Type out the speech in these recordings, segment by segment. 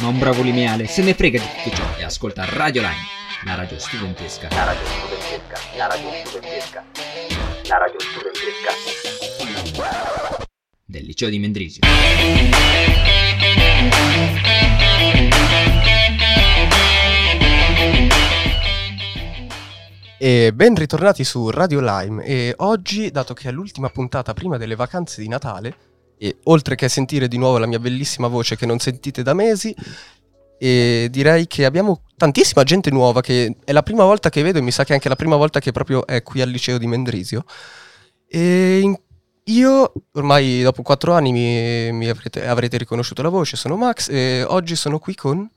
Ma un bravo lineale se ne frega di tutto ciò e ascolta Radio Line, la radio studentesca. La radio studentesca, la radio studentesca, la radio studentesca. Del liceo di Mendrisio. E ben ritornati su Radio Lime e oggi, dato che è l'ultima puntata prima delle vacanze di Natale, e oltre che sentire di nuovo la mia bellissima voce che non sentite da mesi, e direi che abbiamo tantissima gente nuova che è la prima volta che vedo e mi sa che è anche la prima volta che proprio è qui al liceo di Mendrisio. E io ormai dopo quattro anni mi, mi avrete, avrete riconosciuto la voce, sono Max e oggi sono qui con...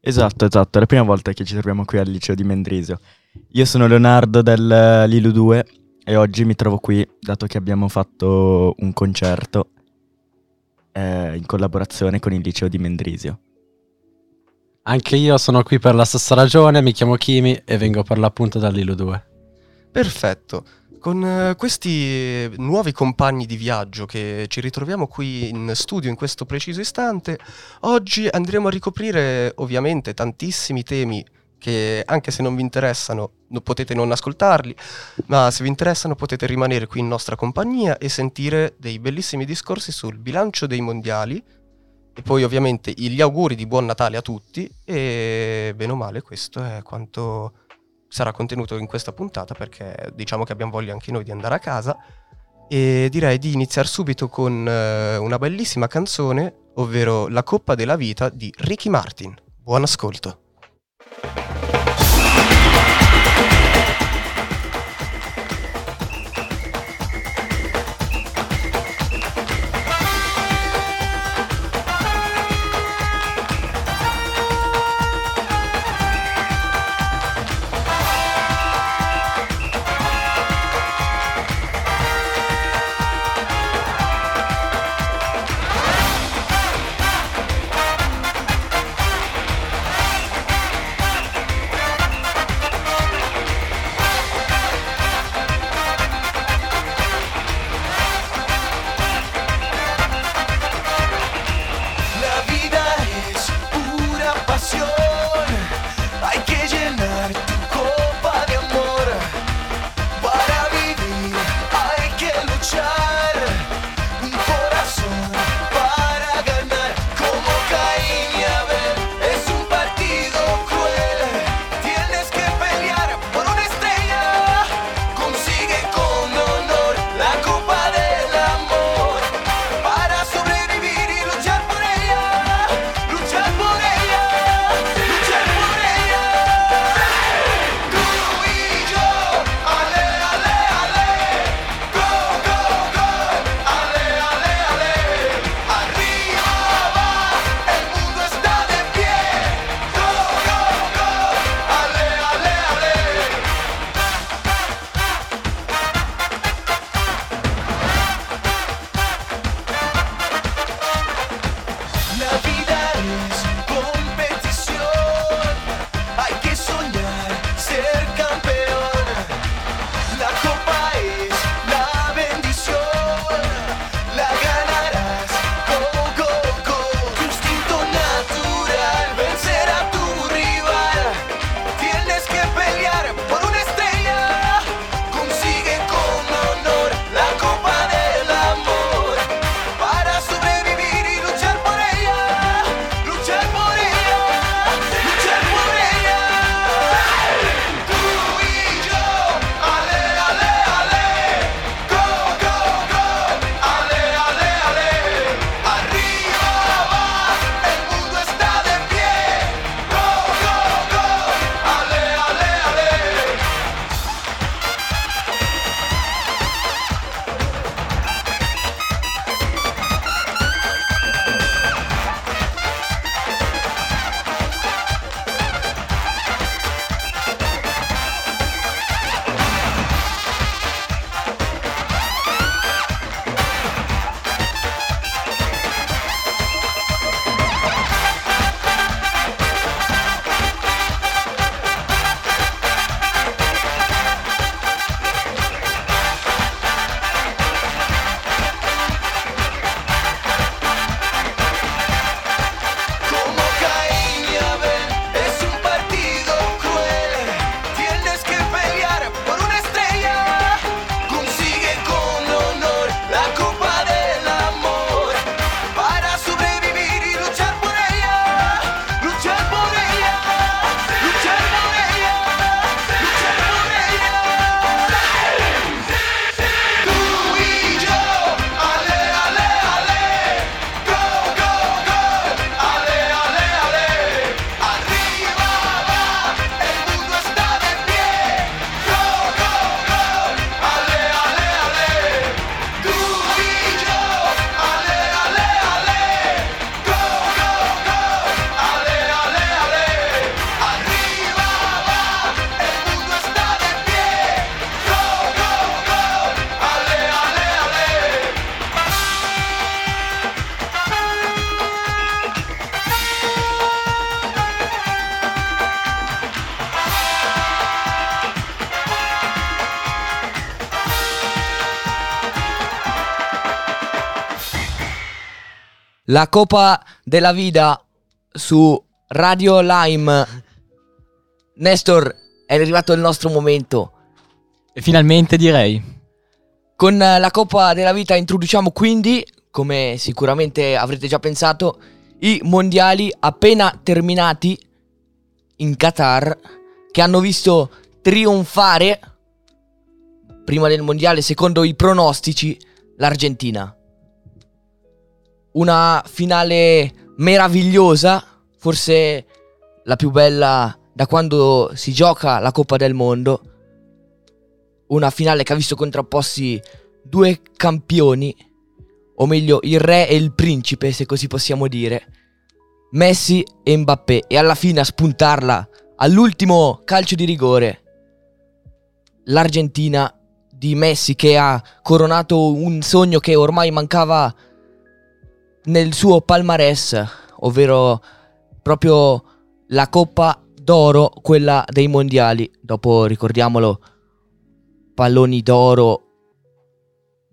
Esatto, esatto, è la prima volta che ci troviamo qui al liceo di Mendrisio. Io sono Leonardo del Lilu 2 e oggi mi trovo qui dato che abbiamo fatto un concerto eh, in collaborazione con il liceo di Mendrisio. Anche io sono qui per la stessa ragione, mi chiamo Kimi e vengo per l'appunto dall'Ilu 2. Perfetto. Con eh, questi nuovi compagni di viaggio che ci ritroviamo qui in studio in questo preciso istante, oggi andremo a ricoprire ovviamente tantissimi temi che anche se non vi interessano no- potete non ascoltarli, ma se vi interessano potete rimanere qui in nostra compagnia e sentire dei bellissimi discorsi sul bilancio dei mondiali e poi ovviamente gli auguri di buon Natale a tutti e bene o male questo è quanto sarà contenuto in questa puntata perché diciamo che abbiamo voglia anche noi di andare a casa e direi di iniziare subito con eh, una bellissima canzone, ovvero La Coppa della Vita di Ricky Martin. Buon ascolto. La Coppa della Vida su Radio Lime. Nestor, è arrivato il nostro momento. E finalmente direi. Con eh, la Coppa della Vita introduciamo quindi, come sicuramente avrete già pensato, i mondiali appena terminati in Qatar che hanno visto trionfare prima del mondiale, secondo i pronostici, l'Argentina. Una finale meravigliosa, forse la più bella da quando si gioca la Coppa del Mondo. Una finale che ha visto contrapposti due campioni, o meglio il re e il principe, se così possiamo dire. Messi e Mbappé e alla fine a spuntarla all'ultimo calcio di rigore l'Argentina di Messi che ha coronato un sogno che ormai mancava nel suo palmarès, ovvero proprio la Coppa d'Oro, quella dei mondiali. Dopo ricordiamolo, palloni d'oro,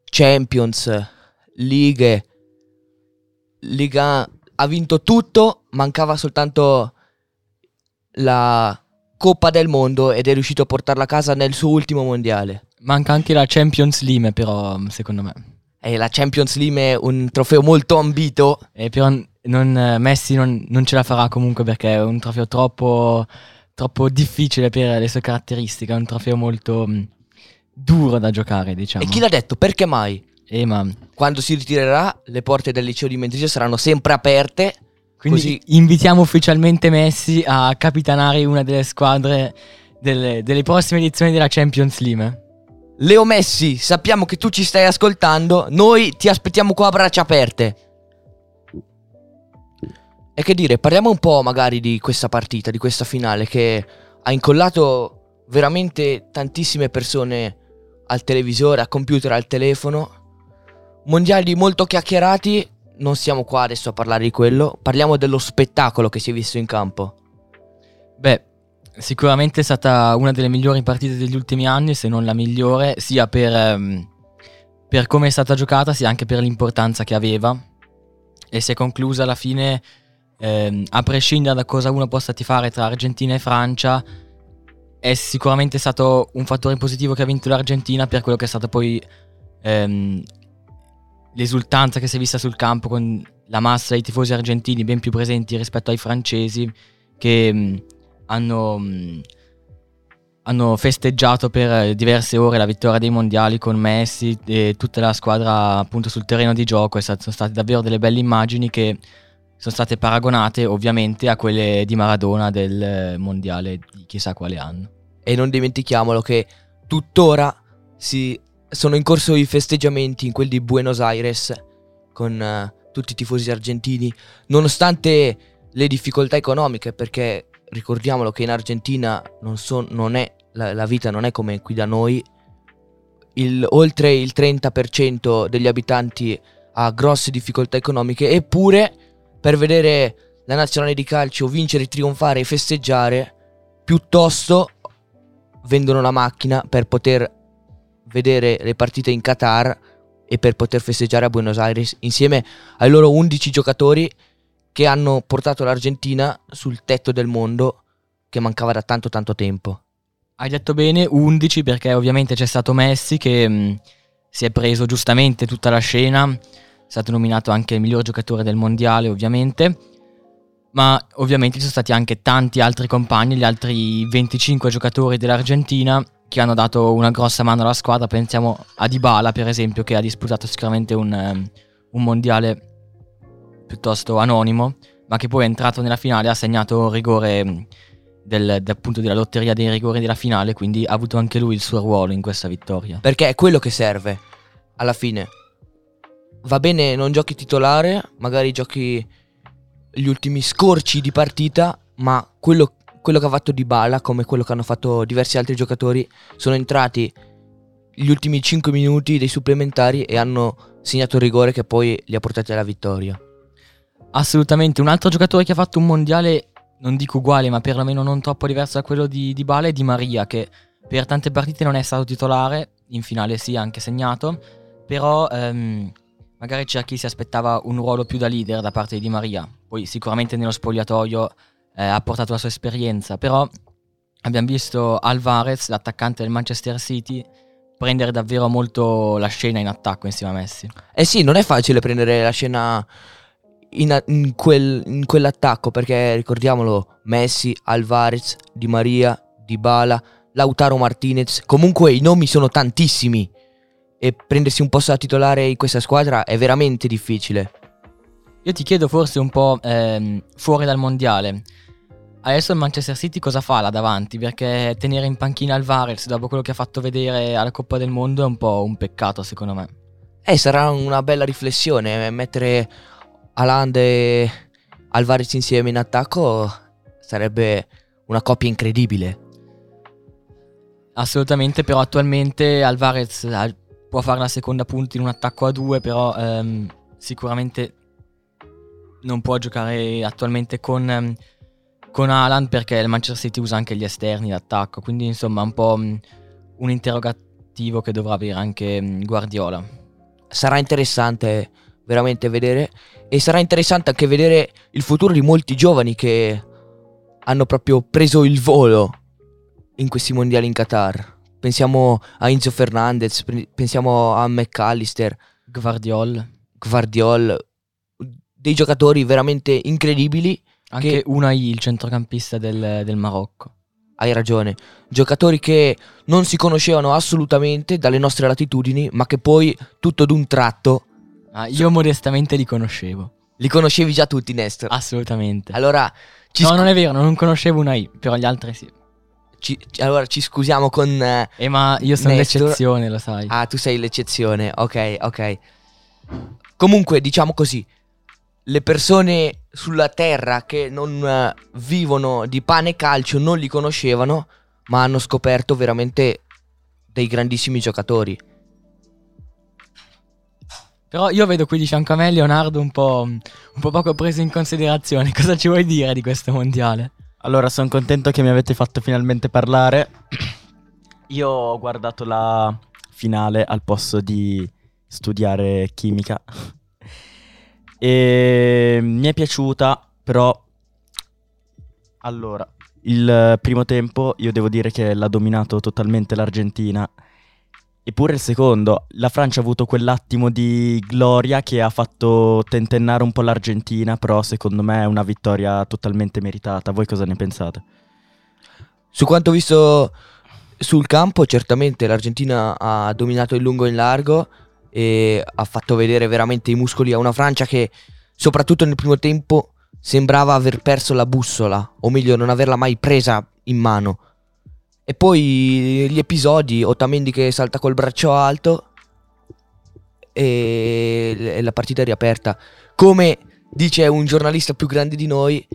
Champions, Lighe, Liga ha vinto tutto, mancava soltanto la Coppa del Mondo ed è riuscito a portarla a casa nel suo ultimo mondiale. Manca anche la Champions League, però, secondo me. E la Champions League è un trofeo molto ambito. E però non, eh, Messi non, non ce la farà comunque perché è un trofeo troppo, troppo difficile per le sue caratteristiche. È un trofeo molto mh, duro da giocare, diciamo. E chi l'ha detto? Perché mai? Eh, ma Quando si ritirerà, le porte del liceo di Mendrisio saranno sempre aperte. Quindi Così- invitiamo ufficialmente Messi a capitanare una delle squadre delle, delle prossime edizioni della Champions League. Leo Messi, sappiamo che tu ci stai ascoltando. Noi ti aspettiamo qua a braccia aperte. E che dire, parliamo un po' magari di questa partita, di questa finale che ha incollato veramente tantissime persone al televisore, al computer, al telefono. Mondiali molto chiacchierati. Non siamo qua adesso a parlare di quello. Parliamo dello spettacolo che si è visto in campo. Beh, sicuramente è stata una delle migliori partite degli ultimi anni, se non la migliore, sia per, ehm, per come è stata giocata, sia anche per l'importanza che aveva. E si è conclusa alla fine, ehm, a prescindere da cosa uno possa tifare tra Argentina e Francia, è sicuramente stato un fattore positivo che ha vinto l'Argentina per quello che è stata poi ehm, l'esultanza che si è vista sul campo con la massa dei tifosi argentini ben più presenti rispetto ai francesi che hanno, mh, hanno festeggiato per eh, diverse ore la vittoria dei mondiali con Messi e tutta la squadra appunto sul terreno di gioco. E sono state davvero delle belle immagini che sono state paragonate ovviamente a quelle di Maradona del eh, mondiale di chissà quale anno. E non dimentichiamolo che tuttora si sono in corso i festeggiamenti in quel di Buenos Aires con eh, tutti i tifosi argentini, nonostante le difficoltà economiche, perché ricordiamolo che in Argentina non, so- non è, la, la vita non è come qui da noi, il- oltre il 30% degli abitanti ha grosse difficoltà economiche, eppure per vedere la nazionale di calcio vincere, trionfare e festeggiare, piuttosto vendono la macchina per poter vedere le partite in Qatar e per poter festeggiare a Buenos Aires insieme ai loro 11 giocatori che hanno portato l'Argentina sul tetto del mondo che mancava da tanto tanto tempo. Hai detto bene, 11 perché ovviamente c'è stato Messi che mh, si è preso giustamente tutta la scena, è stato nominato anche il miglior giocatore del mondiale ovviamente, ma ovviamente ci sono stati anche tanti altri compagni, gli altri 25 giocatori dell'Argentina che hanno dato una grossa mano alla squadra, pensiamo a Dybala per esempio che ha disputato sicuramente un, ehm, un mondiale piuttosto anonimo, ma che poi è entrato nella finale, ha segnato rigore mh, del, de- appunto della lotteria dei rigori della finale, quindi ha avuto anche lui il suo ruolo in questa vittoria. Perché è quello che serve alla fine. Va bene, non giochi titolare, magari giochi gli ultimi scorci di partita, ma quello, quello che ha fatto Dybala, come quello che hanno fatto diversi altri giocatori, sono entrati gli ultimi 5 minuti dei supplementari e hanno segnato il rigore che poi li ha portati alla vittoria. Assolutamente, un altro giocatore che ha fatto un mondiale, non dico uguale, ma perlomeno non troppo diverso da quello di, di Bale, è Di Maria, che per tante partite non è stato titolare, in finale sì, ha anche segnato, però ehm, magari c'era chi si aspettava un ruolo più da leader da parte di Di Maria. Poi sicuramente nello spogliatoio eh, ha portato la sua esperienza, però abbiamo visto Alvarez, l'attaccante del Manchester City, prendere davvero molto la scena in attacco insieme a Messi. Eh sì, non è facile prendere la scena in, in quel- in quell'attacco perché ricordiamolo, Messi, Alvarez, Di Maria, Dybala, Lautaro Martinez, comunque i nomi sono tantissimi e prendersi un posto da titolare in questa squadra è veramente difficile. Io ti chiedo forse un po' ehm, fuori dal mondiale. Adesso il Manchester City cosa fa là davanti? Perché tenere in panchina Alvarez dopo quello che ha fatto vedere alla Coppa del Mondo è un po' un peccato secondo me. Eh, sarà una bella riflessione eh, mettere Haaland e Alvarez insieme in attacco sarebbe una coppia incredibile. Assolutamente, però attualmente Alvarez ha- può fare la seconda punta in un attacco a due, però ehm, sicuramente non può giocare attualmente con, ehm, con Haaland perché il Manchester City usa anche gli esterni d'attacco, quindi insomma un po' mh, un interrogativo che dovrà avere anche mh, Guardiola. sarà interessante veramente vedere e sarà interessante anche vedere il futuro di molti giovani che hanno proprio preso il volo in questi mondiali in Qatar. Pensiamo a Enzo Fernandez, pensiamo a McAllister, Guardiol, Guardiol, dei giocatori veramente incredibili. anche Che- Unai, il centrocampista del, del Marocco. Hai ragione, giocatori che non si conoscevano assolutamente dalle nostre latitudini, ma che poi tutto d'un tratto Ah, io modestamente li conoscevo, li conoscevi già tutti, Nestor. assolutamente. Allora, ci no, scu- non è vero, non conoscevo Unai, però gli altri sì. ci- allora ci scusiamo con... eh, Eh, ma io sono Nestor- l'eccezione, lo sai. Ah, tu sei l'eccezione, ok, ok. Comunque, diciamo così, le persone sulla terra che non eh, vivono di pane e calcio non li conoscevano, ma hanno scoperto veramente dei grandissimi giocatori. Però io vedo qui di fianco a me Leonardo un po', un po' poco preso in considerazione. Cosa ci vuoi dire di questo mondiale? Allora, sono contento che mi avete fatto finalmente parlare. Io ho guardato la finale al posto di studiare chimica. E mi è piaciuta, però... Allora, il primo tempo io devo dire che l'ha dominato totalmente l'Argentina. Eppure il secondo, la Francia ha avuto quell'attimo di gloria che ha fatto tentennare un po' l'Argentina, però secondo me è una vittoria totalmente meritata. Voi cosa ne pensate? Su quanto visto sul campo, certamente l'Argentina ha dominato in lungo e in largo e ha fatto vedere veramente i muscoli a una Francia che, soprattutto nel primo tempo, sembrava aver perso la bussola, o meglio, non averla mai presa in mano. E poi gli episodi, Otamendi che salta col braccio alto e la partita è riaperta. Come dice un giornalista più grande di noi,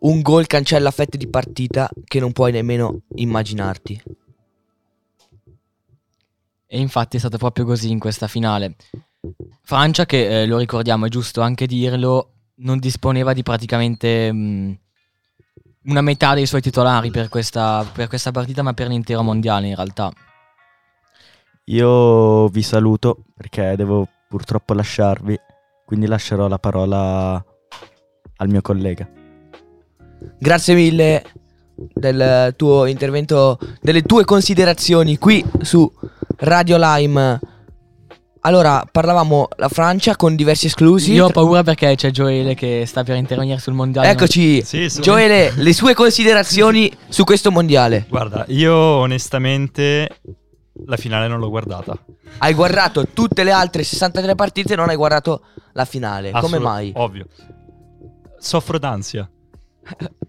un gol cancella fette di partita che non puoi nemmeno immaginarti. E infatti è stato proprio così in questa finale. Francia, che eh, lo ricordiamo, è giusto anche dirlo, non disponeva di praticamente mh, una metà dei suoi titolari per questa, per questa partita, ma per l'intero mondiale in realtà. Io vi saluto perché devo purtroppo lasciarvi, quindi lascerò la parola al mio collega. Grazie mille del tuo intervento, delle tue considerazioni qui su Radio Lime. Allora, parlavamo la Francia con diversi esclusi. Io ho paura perché c'è Joele che sta per intervenire sul mondiale. Eccoci, Sì, Gioele, le sue considerazioni su questo mondiale. Guarda, io onestamente la finale non l'ho guardata. Hai guardato tutte le altre 63 partite, non hai guardato la finale. Come Assolu- mai? Ovvio. Soffro d'ansia.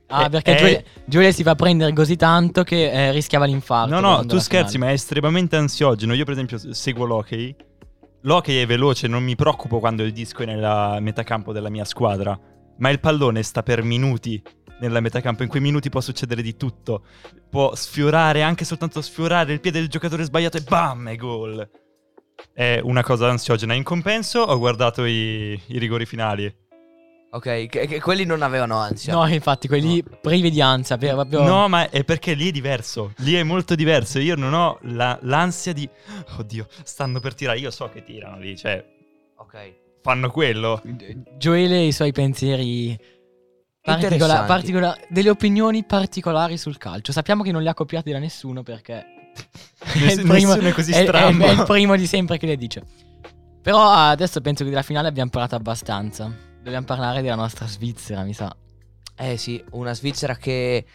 Ah, Eh, perché eh, Joele, Joele si fa prendere così tanto che eh, rischiava l'infarto. No, no, tu scherzi, finale. ma è estremamente ansiogeno. Io, per esempio, seguo l'hockey. L'hockey è veloce, non mi preoccupo quando il disco è nella metacampo della mia squadra. Ma il pallone sta per minuti nella metacampo. In quei minuti può succedere di tutto. Può sfiorare, anche soltanto sfiorare il piede del giocatore sbagliato e bam, è gol. È una cosa ansiogena. In compenso, ho guardato i, i rigori finali. Ok, che, che quelli non avevano ansia. No, infatti, quelli privi di ansia. per- proprio... No, ma è perché lì è diverso. Lì è molto diverso. Io non ho la- l'ansia di. Oddio, stanno per tirare. Io so che tirano lì. Cioè, Ok. fanno quello. Gioele e i suoi pensieri particola- particola- delle opinioni particolari sul calcio. Sappiamo che non le ha copiate da nessuno perché è il, primo, Nessuno è così è- è il primo di sempre che le dice. Però adesso penso che della finale abbiamo parlato abbastanza. Dobbiamo parlare della nostra Svizzera, mi sa. Eh sì, una Svizzera che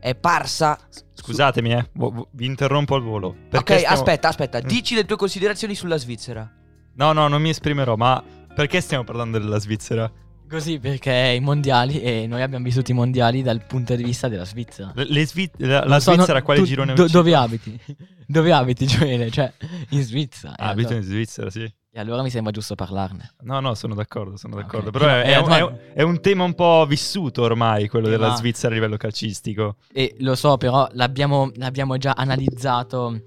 è parsa. Scusatemi, eh, vi interrompo al volo. Ok, stiamo- aspetta, aspetta, Mm. dici le tue considerazioni sulla Svizzera. No, no, non mi esprimerò, ma perché stiamo parlando della Svizzera? Così perché i mondiali e noi abbiamo vissuto i mondiali dal punto di vista della Svizzera. Le- le Svi- la, la so, Svizzera no, quale tu- girone do-? Dove abiti? dove abiti, Gioele? Cioè, in Svizzera. Ah, e, abito allora, in Svizzera, sì. e allora mi sembra giusto parlarne. No, no, sono d'accordo, sono Ok. d'accordo. Però Eh, è, è un, è un- è un tema un po' vissuto ormai, quello Eh, della ma- Svizzera a livello calcistico. E lo so, però l'abbiamo, l'abbiamo già analizzato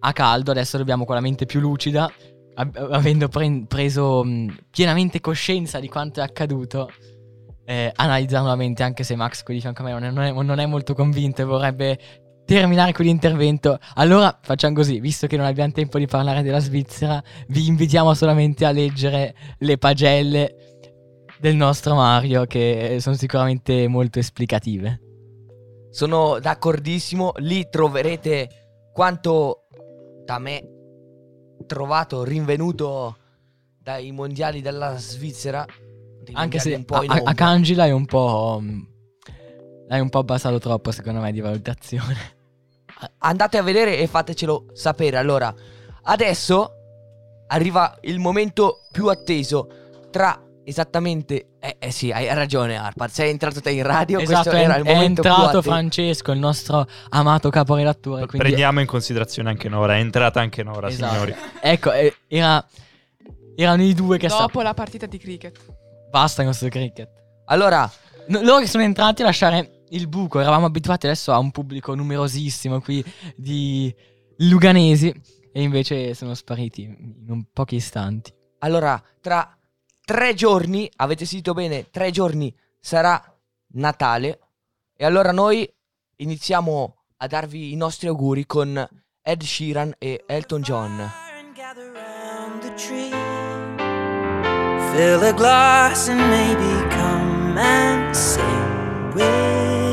a caldo, adesso dobbiamo con la mente più lucida, avendo pre- preso pienamente coscienza di quanto è accaduto, eh, analizzare nuovamente, anche se Max qui di fianco a me non è, non è- molto convinto e vorrebbe terminare quell'intervento. Allora facciamo così, visto che non abbiamo tempo di parlare della Svizzera, vi invitiamo solamente a leggere le pagelle del nostro Mario, che sono sicuramente molto esplicative. Sono d'accordissimo, lì troverete quanto da me trovato, rinvenuto dai mondiali della Svizzera. Anche se un po' a, a, ombra. a Kanji l'hai un po'. mm, L'hai un po' abbassato troppo, secondo me, di valutazione. andate a vedere e fatecelo sapere. Allora, adesso arriva il momento più atteso tra esattamente eh, eh sì, hai ragione Arpad, sei entrato te in radio, esatto, questo è, era il è momento più entrato. Francesco, il nostro amato caporedattore. Quindi, Prendiamo in considerazione anche Nora, è entrata anche Nora, Esatto. signori. Ecco, eh, era, erano i due che stavano. Dopo la partita di cricket. Basta con questo cricket. Allora, No, loro che sono entrati a lasciare il buco. Eravamo abituati adesso a un pubblico numerosissimo qui di luganesi. E invece sono spariti in pochi istanti. allora, tra tre giorni, avete sentito bene, tre giorni sarà Natale. E allora noi iniziamo a darvi i nostri auguri con Ed Sheeran e Elton John. Fill a glass and maybe come and sing with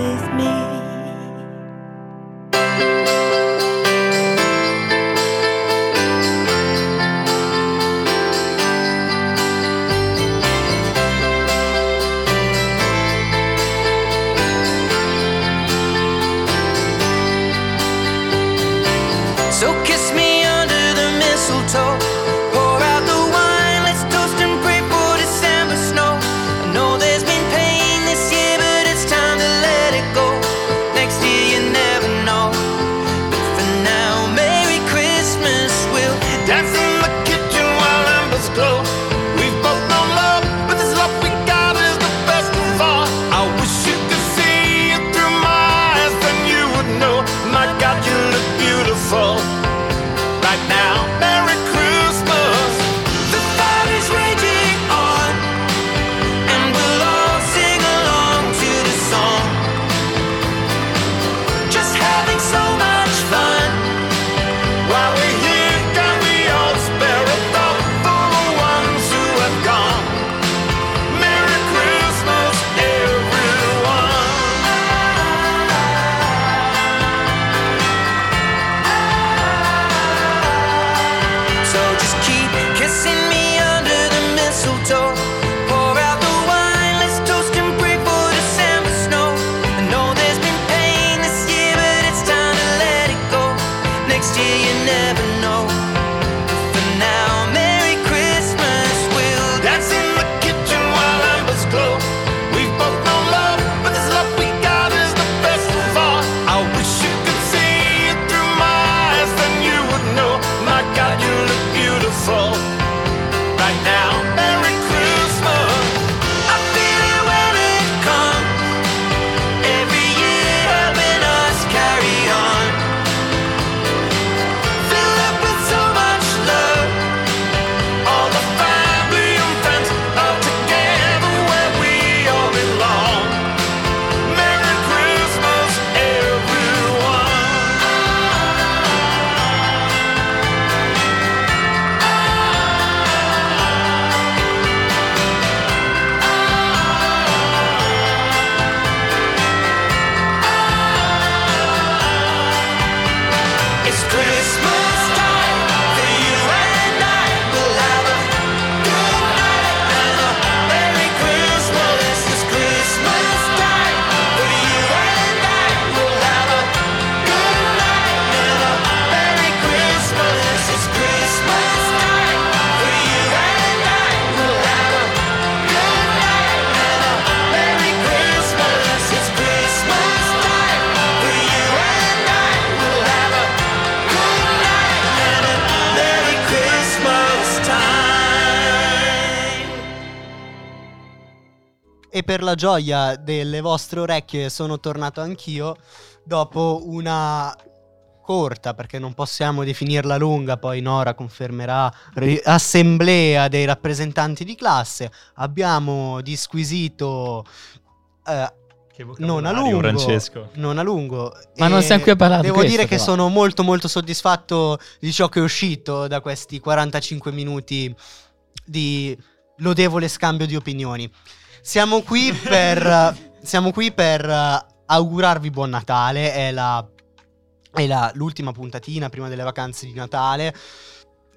per la gioia delle vostre orecchie sono tornato anch'io dopo una corta, perché non possiamo definirla lunga, poi Nora confermerà, ri- assemblea dei rappresentanti di classe. Abbiamo disquisito eh, non a lungo, Francesco. non a lungo. Ma E non siamo qui a parlare Devo questo, dire che però. sono molto molto soddisfatto di ciò che è uscito da questi 45 minuti di lodevole scambio di opinioni. Siamo qui per, siamo qui per augurarvi buon Natale, è, la, è la- l'ultima puntatina prima delle vacanze di Natale.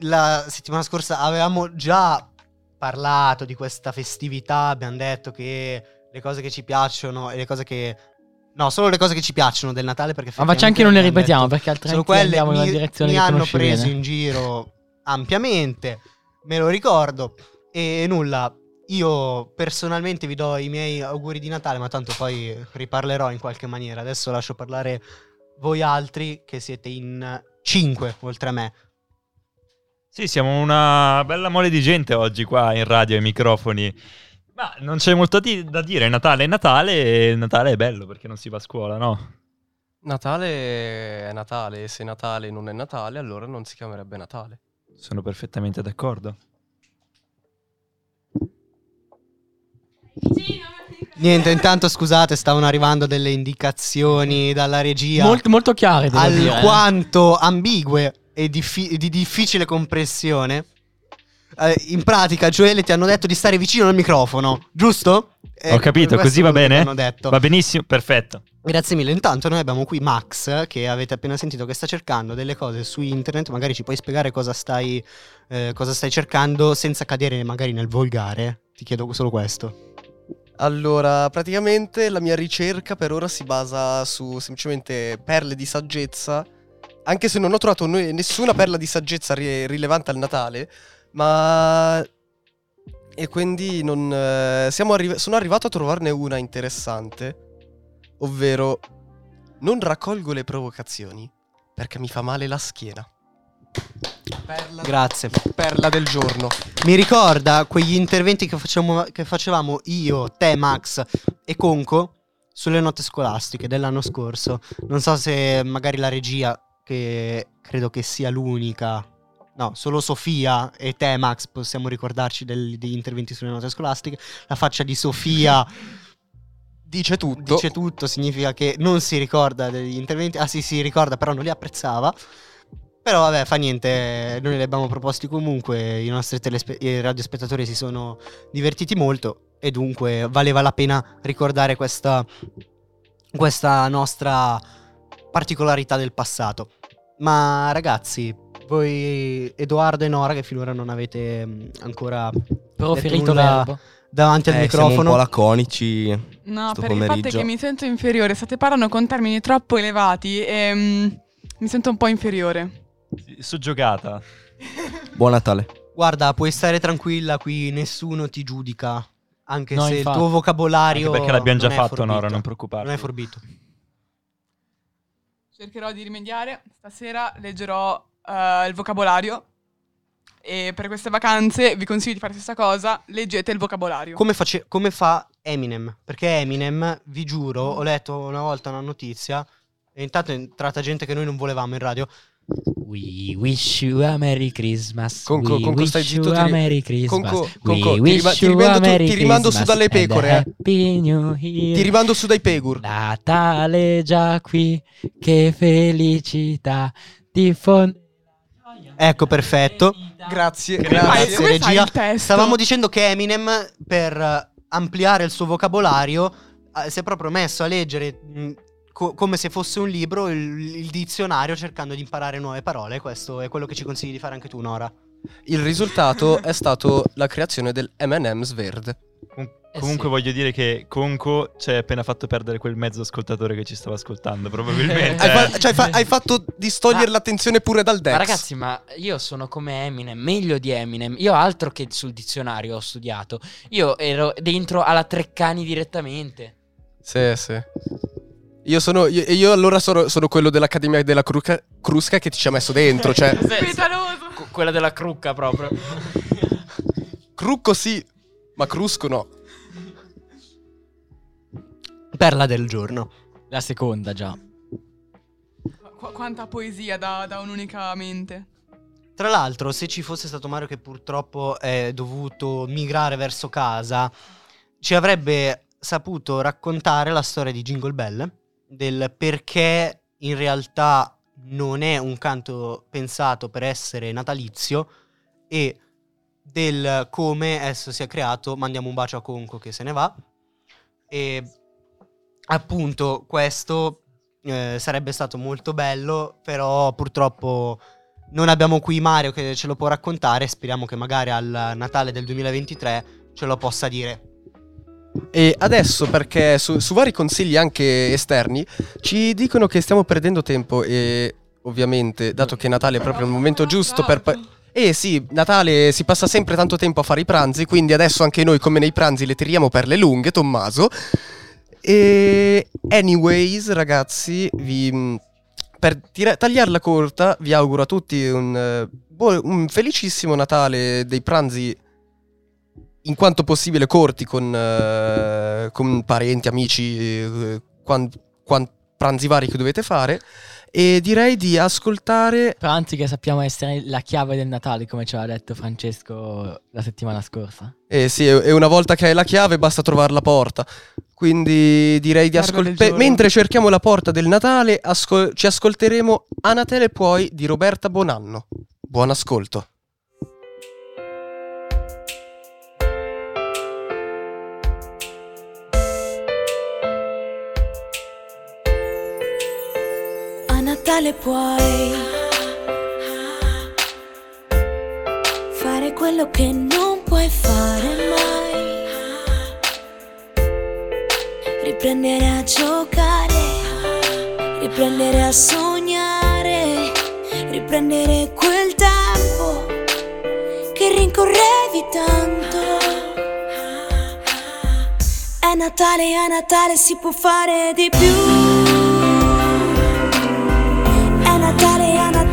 La settimana scorsa avevamo già parlato di questa festività, abbiamo detto che le cose che ci piacciono e le cose che... No, solo le cose che ci piacciono del Natale perché Ma facciamo anche non le ripetiamo abbiamo perché detto- altrimenti sono quelle andiamo in una mi, direzione mi che hanno preso bene. in giro ampiamente, me lo ricordo e nulla. Io personalmente vi do i miei auguri di Natale, ma tanto poi riparlerò in qualche maniera. Adesso lascio parlare voi altri che siete in 5 oltre a me. Sì, siamo una bella mole di gente oggi qua in radio ai microfoni. Ma non c'è molto di- da dire. Natale è Natale e Natale è bello perché non si va a scuola, no? Natale è Natale e se Natale non è Natale allora non si chiamerebbe Natale. Sono perfettamente d'accordo. Niente, intanto scusate, stavano arrivando delle indicazioni dalla regia. Molto, molto chiare, devo dire. eh. alquanto ambigue e diffi- di difficile comprensione. Eh, in pratica, Gioele ti hanno detto di stare vicino al microfono, giusto? Eh, Ho capito, così va bene? hanno detto. Va benissimo, perfetto. Grazie mille. Intanto, noi abbiamo qui Max, che avete appena sentito che sta cercando delle cose su internet. Magari ci puoi spiegare cosa stai, eh, cosa stai cercando senza cadere magari nel volgare. Ti chiedo solo questo. Allora, praticamente la mia ricerca per ora si basa su semplicemente perle di saggezza, anche se non ho trovato noi- nessuna perla di saggezza ri- rilevante al Natale, ma... E quindi non... eh, arri- sono arrivato a trovarne una interessante, ovvero non raccolgo le provocazioni perché mi fa male la schiena. Perla, Grazie. perla del giorno. Mi ricorda quegli interventi che, facciamo- che facevamo io, te, Max e Conco sulle note scolastiche dell'anno scorso. Non so se magari la regia, che credo che sia l'unica. No, solo Sofia e te, Max, possiamo ricordarci del- degli interventi sulle note scolastiche. La faccia di Sofia Dice tutto. dice tutto, significa che non si ricorda degli interventi. Ah sì, si ricorda, però non li apprezzava. Però vabbè, fa niente, noi li abbiamo proposti comunque, i nostri telespe- i radiospettatori si sono divertiti molto e dunque valeva la pena ricordare questa, questa nostra particolarità del passato. Ma ragazzi, voi Edoardo e Nora che finora non avete mm, ancora Però detto ferito nulla verbo. davanti al Eh, siamo un microfono. po' laconici. No, per il fatto è pomeriggio. che mi sento inferiore. State parlando con termini troppo elevati e mm, mi sento un po' inferiore. Soggiogata. Buon Natale. Guarda, puoi stare tranquilla qui, nessuno ti giudica. Anche No, se infatti. il tuo vocabolario. Anche perché l'abbiamo già non è fatto, forbito. Nora, non preoccuparti. Non è forbito. Cercherò di rimediare. Stasera leggerò eh, il vocabolario. E per queste vacanze vi consiglio di fare la stessa cosa. Leggete il vocabolario. Come, face- come fa Eminem? Perché Eminem, vi giuro, ho letto una volta una notizia. E intanto è entrata gente che noi non volevamo in radio. We wish you a Merry Christmas. Conco, Conco, wish stai you zitto, ti Merry Christmas. Conco, We Conco, ti rima- ti you rimando a tu- Merry ti rimando su Christmas dalle pecore, eh. Ti rimando su dai Pegur. Natale già qui, che felicità diffonde. Ecco, perfetto. Grazie, grazie. come regia. Stavamo dicendo che Eminem, per eh, ampliare il suo vocabolario, eh, si è proprio messo a leggere mh, co- come se fosse un libro il, il dizionario cercando di imparare nuove parole. Questo è quello che ci consigli di fare anche tu, Nora. Il risultato è stato la creazione del M&M's verde. Com- Eh comunque sì. voglio dire che Conco ci hai appena fatto perdere quel mezzo ascoltatore che ci stava ascoltando, probabilmente. Hai, fa- cioè, hai fa- hai fatto distogliere Ma- l'attenzione pure dal Dex. Ma ragazzi, ma io sono come Eminem, meglio di Eminem. Io altro che sul dizionario ho studiato. Io ero dentro alla Treccani direttamente. Sì, sì. Io sono. Io, io allora sono, sono quello dell'Accademia della Cruca- Crusca che ti ci ha messo dentro. Cioè, Petaloso. Qu- quella della crucca proprio. Crucco sì, ma Crusco no. perla del giorno. La seconda già. Qu- quanta poesia da, da un'unica mente. Tra l'altro, se ci fosse stato Mario che purtroppo è dovuto migrare verso casa, ci avrebbe saputo raccontare la storia di Jingle Bell, del perché in realtà non è un canto pensato per essere natalizio e del come esso sia creato. Mandiamo un bacio a Conco che se ne va. E appunto questo eh, sarebbe stato molto bello, però purtroppo non abbiamo qui Mario che ce lo può raccontare. Speriamo che magari al Natale del 2023 ce lo possa dire. E adesso, perché su, su vari consigli anche esterni, ci dicono che stiamo perdendo tempo e ovviamente, dato che Natale è proprio il momento giusto per... pa- eh sì, Natale si passa sempre tanto tempo a fare i pranzi, quindi adesso anche noi come nei pranzi le tiriamo per le lunghe, Tommaso. E anyways, ragazzi, vi, per tira- tagliarla corta, vi auguro a tutti un, eh, buon- un felicissimo Natale dei pranzi in quanto possibile corti con, eh, con parenti, amici, eh, quan- quan- pranzi vari che dovete fare. E direi di ascoltare. Pranzi che sappiamo essere la chiave del Natale, come ci aveva detto Francesco la settimana scorsa. Eh sì, e una volta che hai la chiave basta trovare la porta. Quindi direi di ascoltare. Mentre cerchiamo la porta del Natale, ascol- ci ascolteremo A Natale Puoi di Roberta Bonanno. Buon ascolto. A Natale puoi fare quello che non puoi fare mai. Riprendere a giocare, riprendere a sognare, riprendere quel tempo che rincorrevi tanto. È Natale, a Natale si può fare di più.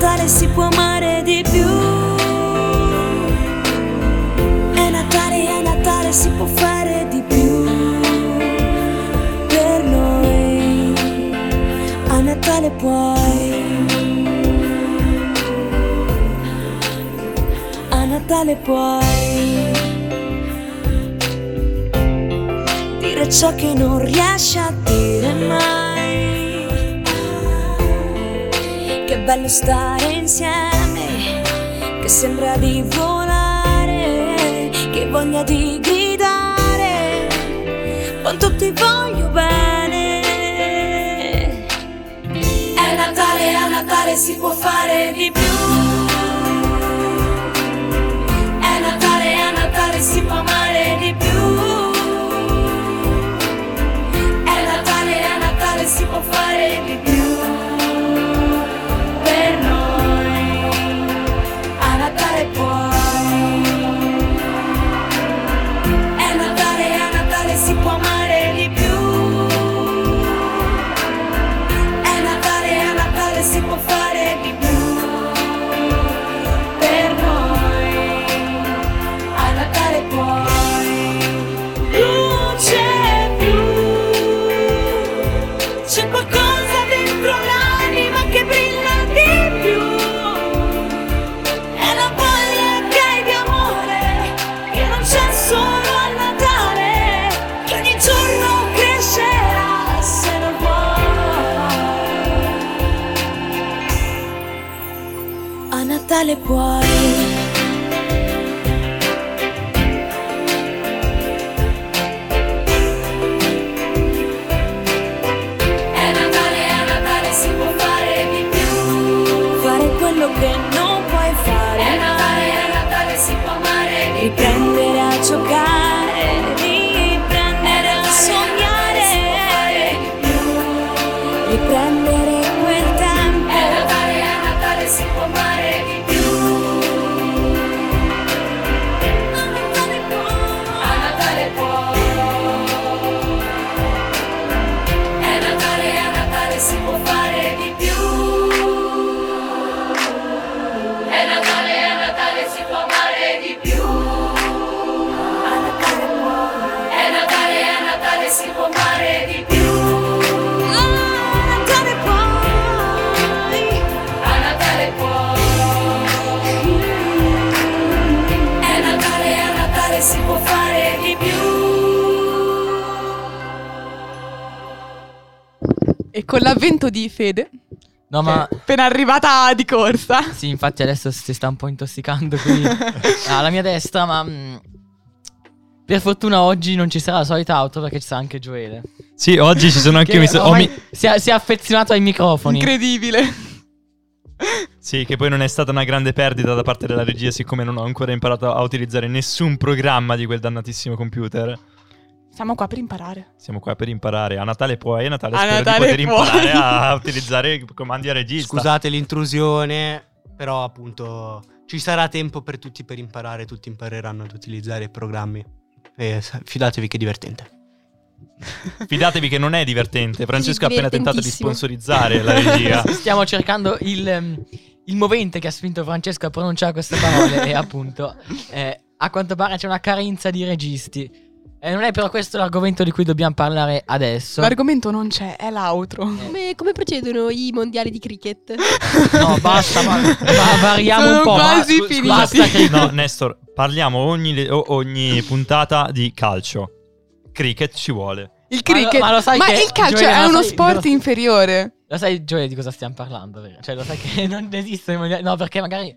Natale, si può amare di più. È Natale, a Natale si può fare di più. Per noi, a Natale puoi. A Natale puoi. Dire ciò che non riesci a dire mai. Bello stare insieme, che sembra di volare, che voglia di gridare, quanto ti voglio bene. È Natale, a Natale si può fare di più. Natale puoi. Con l'avvento di Fede, No, ma appena arrivata di corsa. sì, infatti adesso si sta un po' intossicando qui alla mia destra, ma mm, per fortuna oggi non ci sarà la solita auto perché ci sarà anche Gioele. Sì, oggi ci sono anche Che io. mi so- mi- si, è, si è affezionato ai microfoni. Incredibile. Sì, che poi non è stata una grande perdita da parte della regia, siccome non ho ancora imparato a utilizzare nessun programma di quel dannatissimo computer. Siamo qua per imparare. Siamo qua per imparare. A Natale puoi, a Natale A spero Natale di poter puoi. imparare a utilizzare i comandi a regista. Scusate l'intrusione, però appunto ci sarà tempo per tutti per imparare, tutti impareranno ad utilizzare i programmi. E fidatevi che è divertente. Fidatevi che non è divertente. Francesco ha appena tentato di sponsorizzare la regia. Stiamo cercando il, ehm, il movente che ha spinto Francesco a pronunciare queste parole e appunto eh, a quanto pare c'è una carenza di registi. E non è però questo l'argomento di cui dobbiamo parlare adesso. L'argomento non c'è, è l'outro. Come, come procedono i mondiali di cricket? No, basta, ma, ma variamo Sono un po'. ma- quasi scu- finiti. Basta che No, Nestor, parliamo ogni, ogni puntata di calcio. Cricket ci vuole. Il Ma lo- cricket. ma lo sai che il calcio è uno sai- sport lo- inferiore. Lo sai, Gioele, di cosa stiamo parlando? vero? Cioè, lo sai che non esiste. No, perché magari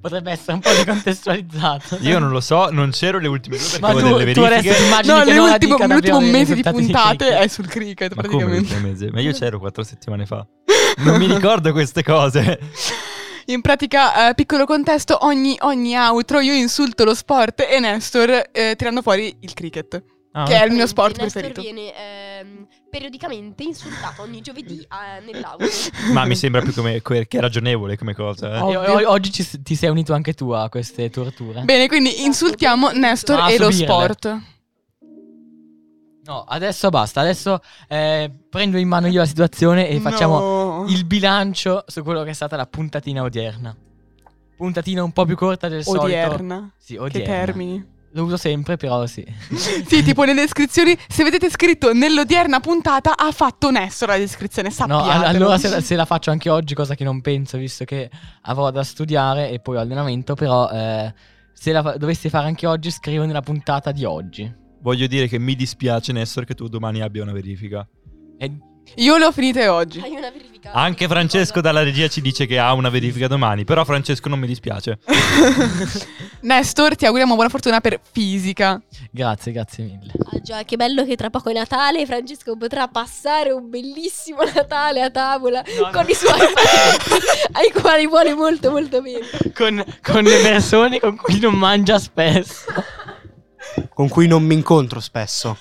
potrebbe essere un po' decontestualizzato. Io non lo so, non c'ero le ultime due perché Ma avevo tu- delle tu adesso verifiche. ti immagini No, che non la l'ultimo, dica l'ultimo davvero i mese di risultati di puntate cricket. è sul cricket, Ma come praticamente. l'ultimo mese? Ma io c'ero quattro settimane fa. Non mi ricordo queste cose. In pratica, eh, piccolo contesto, ogni, ogni outro io insulto lo sport e Nestor eh, tirando fuori il cricket. Ah, che è il mio sport Nestor preferito. viene ehm, periodicamente insultato ogni giovedì eh, nell'auto. Ma mi sembra più come, che ragionevole come cosa. eh. E o- oggi ci ti sei unito anche tu a queste torture. Bene, quindi insultiamo Nestor Ah, e lo subirle. sport. No, adesso basta. Adesso eh, prendo in mano io la situazione e facciamo No. il bilancio su quello che è stata la puntatina odierna. Puntatina un po' più corta del solito. Odierna. Sì, Che odierna. termini. Lo uso sempre, però sì. sì, tipo nelle descrizioni, se vedete scritto nell'odierna puntata, ha fatto Nestor la descrizione, No, sappiatelo. all- allora se, se la faccio anche oggi, cosa che non penso, visto che avrò da studiare e poi ho allenamento, però eh, se la fa- dovessi fare anche oggi, scrivo nella puntata di oggi. Voglio dire che mi dispiace, Nestor, che tu domani abbia una verifica. E Io le ho finite oggi. Hai una verifica. Anche Francesco dalla regia ci dice che ha una verifica domani. Però Francesco non mi dispiace. Nestor, ti auguriamo buona fortuna per fisica. grazie, grazie mille. Ah, già, che bello che tra poco è Natale. Francesco potrà passare un bellissimo Natale a tavola con i suoi parenti, ai quali vuole molto, molto bene. Con, con le persone con cui non mangia spesso. Con cui non mi incontro spesso.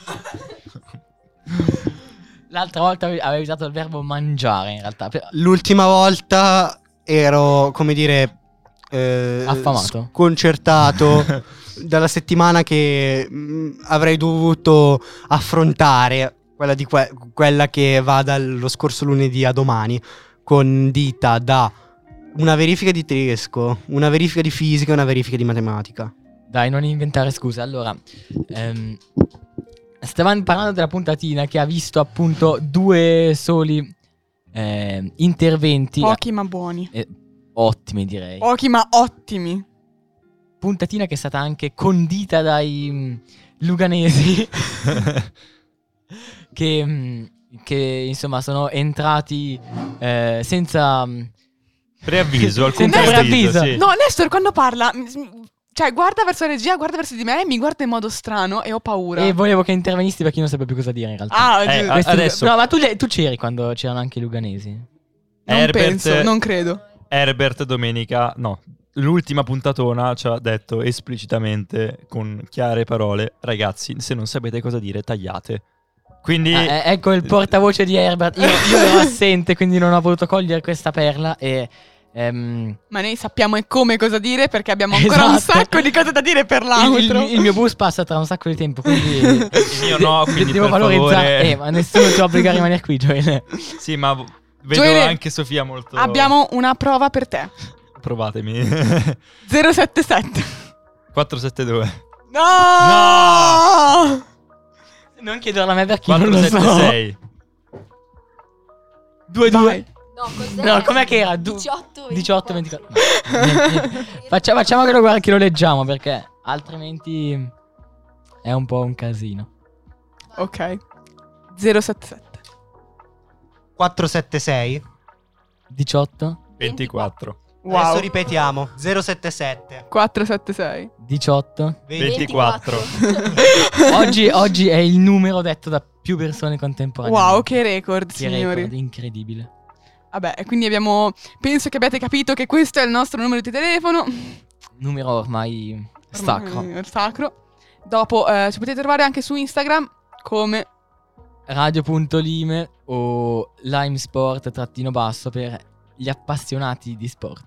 L'altra volta ave- avevi usato il verbo mangiare, in realtà. L'ultima volta ero, come dire, eh, Affamato. sconcertato dalla settimana che mm, avrei dovuto affrontare, quella, di que- quella che va dallo scorso lunedì a domani, condita da una verifica di tedesco, una verifica di fisica e una verifica di matematica. Dai, non inventare scuse. Allora, ehm, stavamo parlando della puntatina che ha visto appunto due soli ehm, interventi. Pochi ma buoni. eh, ottimi, direi. Pochi ma ottimi. Puntatina che è stata anche condita dai mm, luganesi. che, mm, che insomma sono entrati eh, senza. mm, Preavviso, alcun senza preavviso, sì. No, Nestor quando parla, cioè guarda verso la regia, guarda verso di me mi guarda in modo strano e ho paura. E volevo che intervenissi perché io non sapevo più cosa dire in realtà. Ah, Eh, a- adesso- No, ma tu, le- tu c'eri quando c'erano anche i luganesi. non Herbert- penso, non credo. Herbert domenica, no, l'ultima puntatona ci ha detto esplicitamente, con chiare parole, ragazzi, se non sapete cosa dire, tagliate. Quindi... Ah, eh, ecco il portavoce di Herbert. Io, io ero assente, quindi non ho potuto cogliere questa perla. E. ehm, Ma noi sappiamo e come cosa dire perché abbiamo ancora un Esatto. sacco di cose da dire per il, l'altro. il- il mio bus passa tra un sacco di tempo, quindi. Il mio no, quindi devo per valorizzare. favore- Eh, ma nessuno ti obbliga a rimanere qui, Gioele. Sì, ma vedo Gioele, anche Sofia molto... Abbiamo una prova per te. Provatemi. 077. 472. No! Non chiederla a me perché io non lo so. 476. 2 2 No, cos'è? No, com'è che era? Du- 18, 18 24. No, niente, niente. Faccia- facciamo che lo, che lo leggiamo perché altrimenti è un po' un casino. Ok. 077. 476. 18, 24. Wow. Adesso ripetiamo. 077. 476. 18. 24. oggi, oggi è il numero detto da più persone contemporaneamente. Wow, che record, Che signori. record, incredibile. Vabbè, e quindi abbiamo. Penso che abbiate capito che questo è il nostro numero di telefono. Numero ormai sacro. Ormai è sacro. Dopo eh, ci potete trovare anche su Instagram come. Radio.lime o Lime Sport trattino basso per gli appassionati di sport.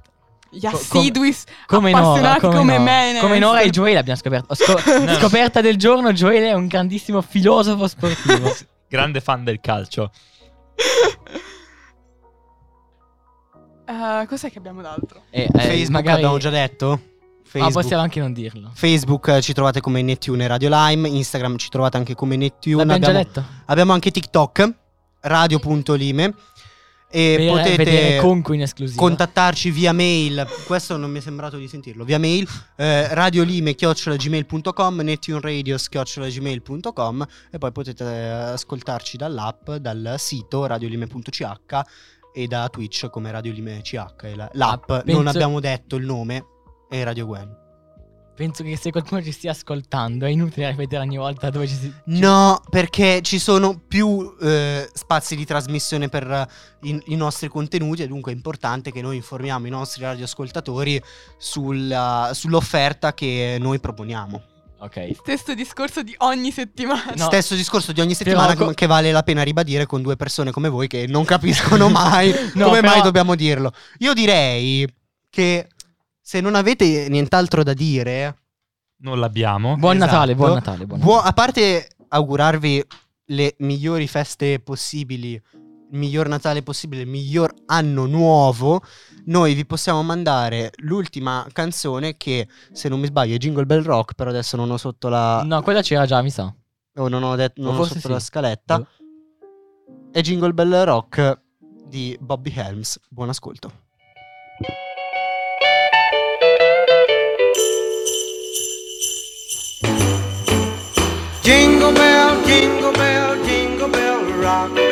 Gli assidui Come Nora, appassionati come, come Nora. me. Come Nora e Joele abbiamo scoperto. Ho scop- Scoperta del giorno, Joele è un grandissimo filosofo sportivo. Grande fan del calcio. Eh, cos'è che abbiamo d'altro? E, eh, Facebook magari- abbiamo già detto. Ah, possiamo anche non dirlo. Facebook eh, ci trovate come Nettune Radio Lime, Instagram ci trovate anche come Nettune. L'abbiamo già abbiamo, detto. abbiamo anche TikTok, radio.lime. E Per potete contattarci via mail. Questo non mi è sembrato di sentirlo. Via mail eh, radiolime-gmail.com, nettuneradio-gmail.com e poi potete eh, ascoltarci dall'app, dal sito radiolime.ch e da Twitch come radiolime.ch. e la- L'app, Ah, penso- non abbiamo detto il nome, è Radio Gwen. Penso che se qualcuno ci stia ascoltando è inutile ripetere ogni volta dove ci si... No, perché ci sono più eh, spazi di trasmissione per eh, i, i nostri contenuti e dunque è importante che noi informiamo i nostri radioascoltatori sulla- sull'offerta che noi proponiamo. Ok. Stesso discorso di ogni settimana. Stesso discorso di ogni settimana co- che- vale la pena ribadire con due persone come voi che non capiscono mai No, come però- mai dobbiamo dirlo. Io direi che se non avete nient'altro da dire... Non l'abbiamo. Buon Esatto. Natale, buon Natale, buon Buo- a parte augurarvi le migliori feste possibili, il miglior Natale possibile, il miglior anno nuovo, noi vi possiamo mandare l'ultima canzone che, se non mi sbaglio, è Jingle Bell Rock, però adesso non ho sotto la... No, quella c'era già, mi sa. o non ho, detto, non ho sotto sì. la scaletta. È Jingle Bell Rock di Bobby Helms. Buon ascolto. Jingle bell, jingle bell, jingle bell rock.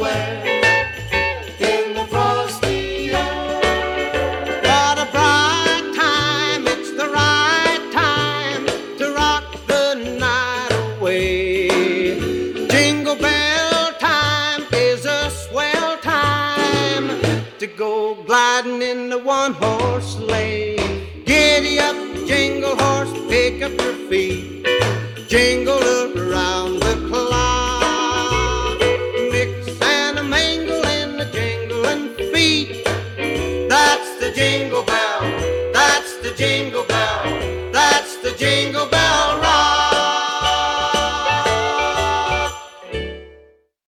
Square.